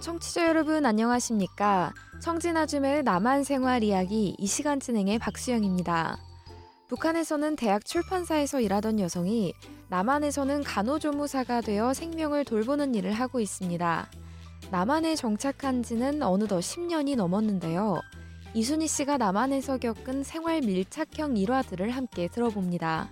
청취자 여러분 안녕하십니까? 청진아줌의 남한 생활 이야기 이 시간 진행의 박수영입니다. 북한에서는 대학 출판사에서 일하던 여성이 남한에서는 간호조무사가 되어 생명을 돌보는 일을 하고 있습니다. 남한에 정착한 지는 어느덧 10년이 넘었는데요. 이순희 씨가 남한에서 겪은 생활 밀착형 일화들을 함께 들어봅니다.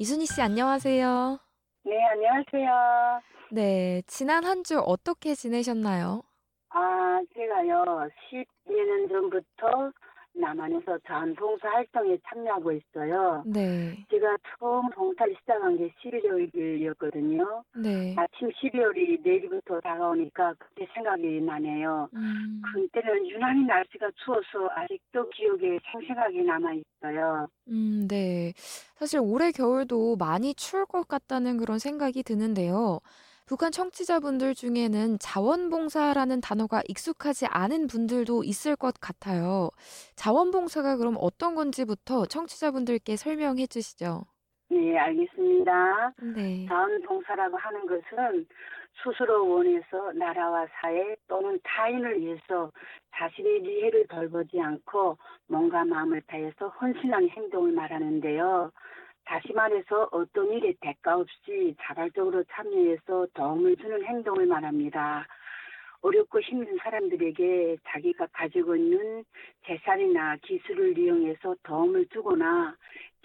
이순희 씨 안녕하세요. 네, 안녕하세요. 네, 지난 한 주 어떻게 지내셨나요? 아, 제가요, 12년 전부터 남한에서 자원봉사 활동에 참여하고 있어요. 네, 제가 처음 봉사를 시작한 게 11월이었거든요. 네. 마침 12월이 내일부터 다가오니까 그때 생각이 나네요. 음, 그때는 유난히 날씨가 추워서 아직도 기억에 생생하게 남아있어요. 음, 네. 사실 올해 겨울도 많이 추울 것 같다는 그런 생각이 드는데요. 북한 청취자분들 중에는 자원봉사라는 단어가 익숙하지 않은 분들도 있을 것 같아요. 자원봉사가 그럼 어떤 건지부터 청취자분들께 설명해 주시죠. 네, 알겠습니다. 네. 자원봉사라고 하는 것은 스스로 원해서 나라와 사회 또는 타인을 위해서 자신의 리해를 돌보지 않고 몸과 마음을 다해서 헌신한 행동을 말하는데요. 다시 말해서 어떤 일에 대가 없이 자발적으로 참여해서 도움을 주는 행동을 말합니다. 어렵고 힘든 사람들에게 자기가 가지고 있는 재산이나 기술을 이용해서 도움을 주거나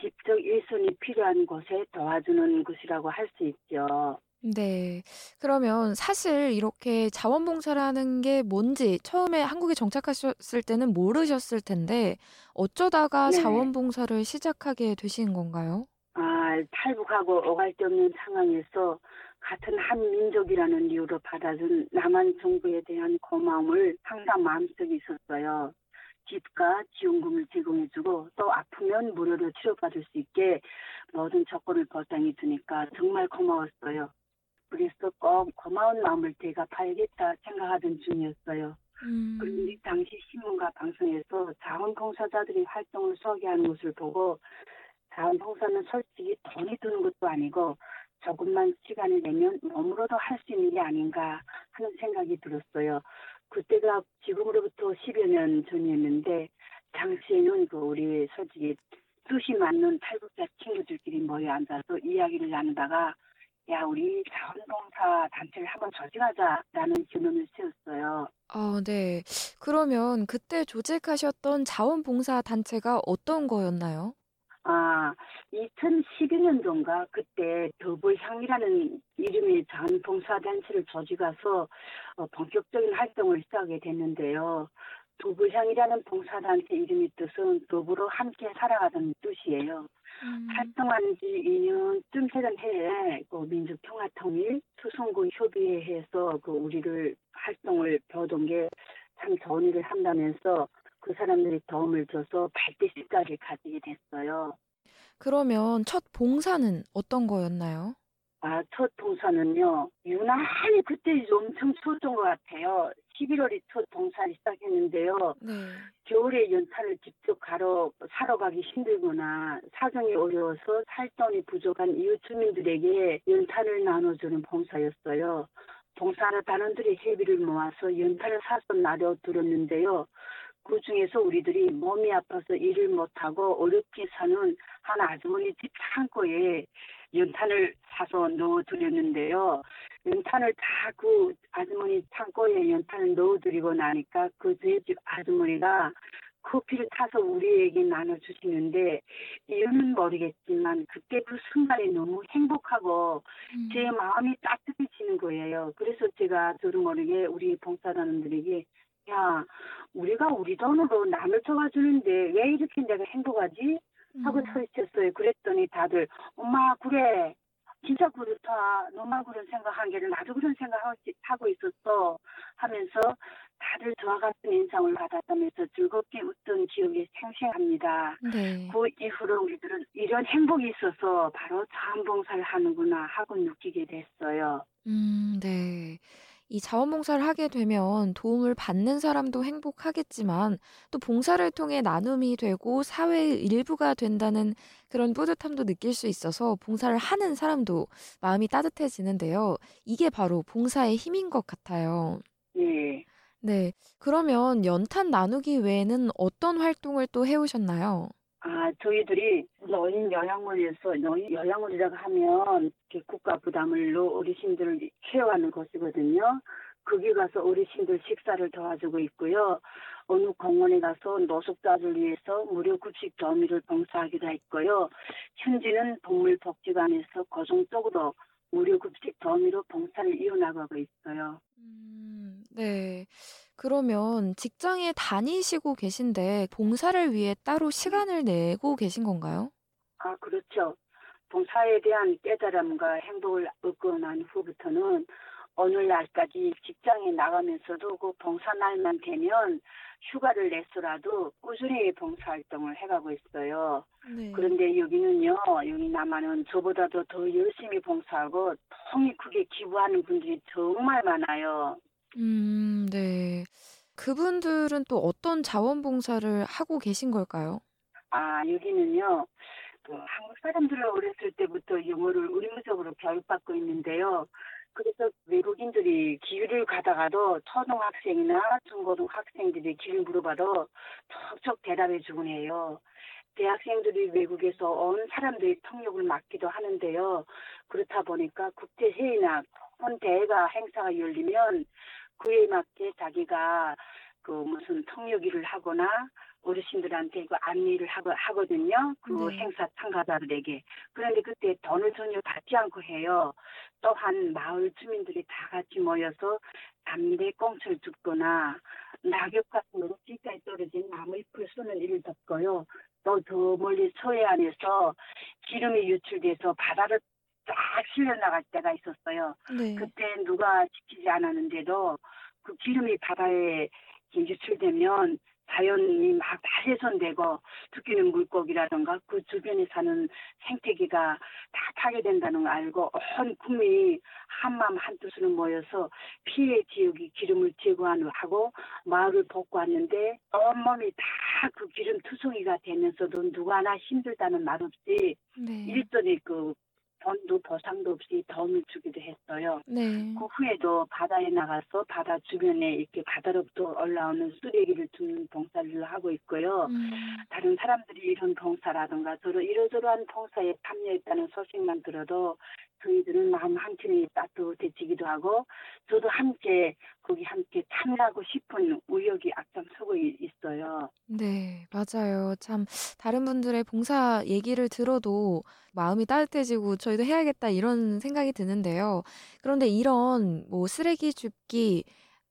직접 일손이 필요한 곳에 도와주는 것이라고 할 수 있죠. 네. 그러면 사실 이렇게 자원봉사라는 게 뭔지 처음에 한국에 정착하셨을 때는 모르셨을 텐데 어쩌다가 네. 자원봉사를 시작하게 되신 건가요? 아, 탈북하고 오갈 데 없는 상황에서 같은 한 민족이라는 이유로 받아준 남한 정부에 대한 고마움을 항상 마음속에 있었어요. 집과 지원금을 제공해주고 또 아프면 무료로 치료받을 수 있게 모든 조건을 보장해 주니까 정말 고마웠어요. 그래서 꼭 고마운 마음을 대갚아야겠다 생각하던 중이었어요. 음, 그런데 당시 신문과 방송에서 자원봉사자들이 활동을 소개하는 것을 보고 자원봉사는 솔직히 돈이 드는 것도 아니고 조금만 시간을 내면 몸으로도 할 수 있는 게 아닌가 하는 생각이 들었어요. 그때가 지금으로부터 10여 년 전이었는데 당시에는 그 우리 솔직히 뜻이 맞는 탈북자 친구들끼리 모여 앉아서 이야기를 나누다가 야 우리 자원봉사 단체를 한번 조직하자라는 기념을 세웠어요. 아, 네. 그러면 그때 조직하셨던 자원봉사 단체가 어떤 거였나요? 아, 2012년도인가 그때 더불향이라는 이름의 자원봉사 단체를 조직해서 어, 본격적인 활동을 시작하게 됐는데요. 더불향이라는 봉사단체 이름의 뜻은 더불어 함께 살아가는 뜻이에요. 음, 활동한 지 2년쯤 되던 해에 그 민족평화통일 수송구 협의회에서 그 우리를 활동을 배우던 게 참 좋은 일을 한다면서 그 사람들이 도움을 줘서 발대식까지 가지게 됐어요. 그러면 첫 봉사는 어떤 거였나요? 아, 첫 봉사는요, 유난히 그때 엄청 추웠던 것 같아요. 11월이 첫 봉사를 시작했는데요. 네. 겨울에 연탄을 직접 가러 사러 가기 힘들거나 사정이 어려워서 살 돈이 부족한 이웃 주민들에게 연탄을 나눠주는 봉사였어요. 봉사하는 단원들의 회비를 모아서 연탄을 사서 나눠들었는데요. 그 중에서 우리들이 몸이 아파서 일을 못하고 어렵게 사는 한 아주머니 집 창고에 연탄을 사서 넣어드렸는데요. 연탄을 다 그 아주머니 창고에 연탄을 넣어드리고 나니까 그 저희 집 아주머니가 커피를 타서 우리에게 나눠주시는데 이유는 모르겠지만 그때 그 순간이 너무 행복하고 음, 제 마음이 따뜻해지는 거예요. 그래서 제가 저도 모르게 우리 봉사단원들에게 야 우리가 우리 돈으로 남을 도와주는데 왜 이렇게 내가 행복하지? 하고 음, 소리쳤어요. 그랬더니 다들 엄마 그래 진짜 그렇다. 너만 그런 생각한 게를 나도 그런 생각하고 있었어 하면서 다들 저와 같은 인상을 받았다면서 즐겁게 웃던 기억이 생생합니다. 네. 그 이후로 우리들은 이런 행복이 있어서 바로 자원봉사를 하는구나 하고 느끼게 됐어요. 음, 네. 이 자원봉사를 하게 되면 도움을 받는 사람도 행복하겠지만 또 봉사를 통해 나눔이 되고 사회의 일부가 된다는 그런 뿌듯함도 느낄 수 있어서 봉사를 하는 사람도 마음이 따뜻해지는데요. 이게 바로 봉사의 힘인 것 같아요. 예. 네. 그러면 연탄 나누기 외에는 어떤 활동을 또 해오셨나요? 아, 저희들이 노인 요양원에서 노인 요양원이라고 하면 국가 부담을로 어르신들을 케어하는 곳이거든요. 거기 가서 어르신들 식사를 도와주고 있고요. 어느 공원에 가서 노숙자를 위해서 무료 급식 더미를 봉사하기도 했고요. 현지는 동물복지관에서 고정적으로 무료 급식 더미로 봉사를 이어나가고 있어요. 음, 네. 그러면 직장에 다니시고 계신데 봉사를 위해 따로 시간을 내고 계신 건가요? 아, 그렇죠. 봉사에 대한 깨달음과 행복을 얻고 난 후부터는 오늘날까지 직장에 나가면서도 그 봉사날만 되면 휴가를 내서라도 꾸준히 봉사활동을 해가고 있어요. 네. 그런데 여기는요, 여기 남한은 저보다도 더 열심히 봉사하고 통이 크게 기부하는 분들이 정말 많아요. 음, 네. 그분들은 또 어떤 자원봉사를 하고 계신 걸까요? 아, 여기는요, 그 한국 사람들은 어렸을 때부터 영어를 의무적으로 교육받고 있는데요. 그래서 외국인들이 길을 가다가도 초등학생이나 중고등학생들이 길 물어봐도 척척 대답해 주곤 해요. 대학생들이 외국에서 온 사람들이 통역을 맡기도 하는데요. 그렇다 보니까 국제회의나 본 대회가 행사가 열리면 맞게 자기가 그 무슨 통역 일을 하거나 어르신들한테 그 안내를 하거, 하거든요. 그 네. 행사 참가자들에게. 그런데 그때 돈을 전혀 받지 않고 해요. 또한 마을 주민들이 다 같이 모여서 담배 꽁초를 줍거나 낙엽 같은 높이까지 떨어진 나무 잎을 쏘는 일을 덮고요. 또 더 멀리 서해안에서 기름이 유출돼서 바다를 쫙 실려나갈 때가 있었어요. 네. 그때 누가 지키지 않았는데도 그 기름이 바다에 유출되면 자연이 막 다 훼손되고 죽이는 물고기라든가 그 주변에 사는 생태계가 다 파괴된다는 걸 알고 온 국민이 한마음 한뜻으로 모여서 피해 지역이 기름을 제거하고 마을을 복구하는데 온몸이 다 그 기름 투성이가 되면서도 누가 하나 힘들다는 말 없이 네. 일전에 그 돈도 보상도 없이 도움을 주기도 했어요. 네. 그 후에도 바다에 나가서 바다 주변에 이렇게 바다로부터 올라오는 쓰레기를 줍는 봉사를 하고 있고요. 음, 다른 사람들이 이런 봉사라든가 저런 이러저러한 봉사에 참여했다는 소식만 들어도 저희들은 마음 한켠이 따뜻해지기도 하고 저도 함께 거기 함께 참여하고 싶은 의욕이 앞장서고 이- 있어요. 네, 맞아요. 참, 다른 분들의 봉사 얘기를 들어도 마음이 따뜻해지고 저희도 해야겠다 이런 생각이 드는데요. 그런데 이런 뭐 쓰레기 줍기,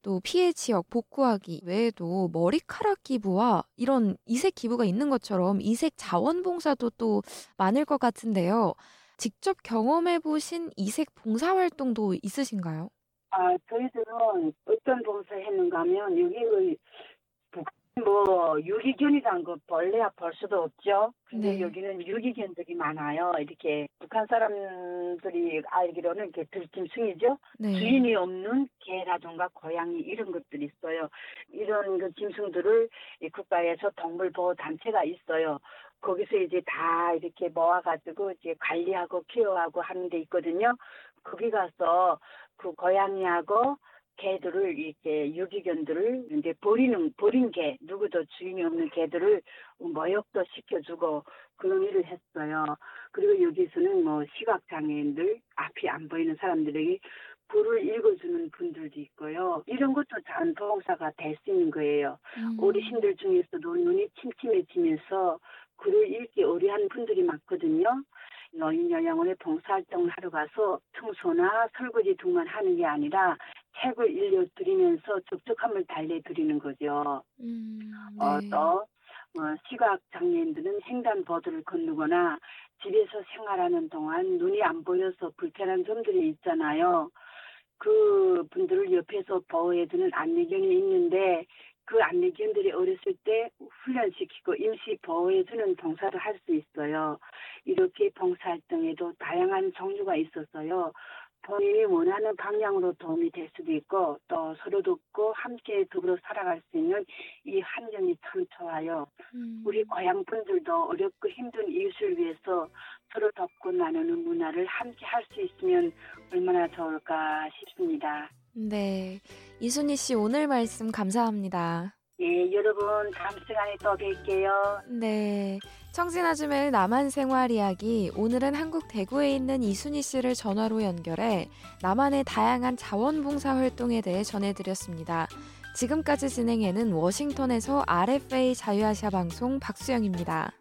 또 피해 지역 복구하기 외에도 머리카락 기부와 이런 이색 기부가 있는 것처럼 이색 자원봉사도 또 많을 것 같은데요. 직접 경험해 보신 이색 봉사 활동도 있으신가요? 아, 저희들은 어떤 봉사 했는가 하면 여기의 북- 뭐 유기견이란 거 벌레야 볼 수도 없죠. 근데 네. 여기는 유기견들이 많아요. 이렇게 북한 사람들이 알기로는 이렇게 들짐승이죠. 네. 주인이 없는 개라든가 고양이 이런 것들이 있어요. 이런 그 짐승들을 이 국가에서 동물 보호 단체가 있어요. 거기서 이제 다 이렇게 모아가지고 이제 관리하고 케어하고 하는 데 있거든요. 거기 가서 그 고양이하고 개들을 이렇게 유기견들을 이제 버리는 버린 개 누구도 주인이 없는 개들을 모욕도 시켜주고 그런 일을 했어요. 그리고 여기서는 뭐 시각 장애인들 앞이 안 보이는 사람들에게 글을 읽어주는 분들도 있고요. 이런 것도 잔봉사가 될 수 있는 거예요. 음, 어르신들 중에서도 눈이 침침해지면서 글을 읽기 어려운 분들이 많거든요. 노인요양원에 봉사활동을 하러 가서 청소나 설거지 등만 하는 게 아니라 책을 읽려드리면서 적적함을 달래드리는 거죠. 음, 어, 네. 또 어, 시각 장애인들은 횡단보도를 건너거나 집에서 생활하는 동안 눈이 안 보여서 불편한 점들이 있잖아요. 그 분들을 옆에서 보호해주는 안내견이 있는데 그 안내견들이 어렸을 때 훈련시키고 임시 보호해주는 봉사를 할수 있어요. 이렇게 봉사활동에도 다양한 종류가 있어서요. 본인이 원하는 방향으로 도움이 될 수도 있고 또 서로 돕고 함께 더불어 살아갈 수 있는 이 환경이 참 좋아요. 음. 우리 고향 분들도 어렵고 힘든 이웃을 위해서 서로 돕고 나누는 문화를 함께 할 수 있으면 얼마나 좋을까 싶습니다. 네. 이순희 씨 오늘 말씀 감사합니다. 예, 여러분 다음 시간에 또 뵐게요. 네. 청진아줌의 남한 생활 이야기 오늘은 한국 대구에 있는 이순희 씨를 전화로 연결해 남한의 다양한 자원봉사 활동에 대해 전해드렸습니다. 지금까지 진행해는 워싱턴에서 RFA 자유아시아 방송 박수영입니다.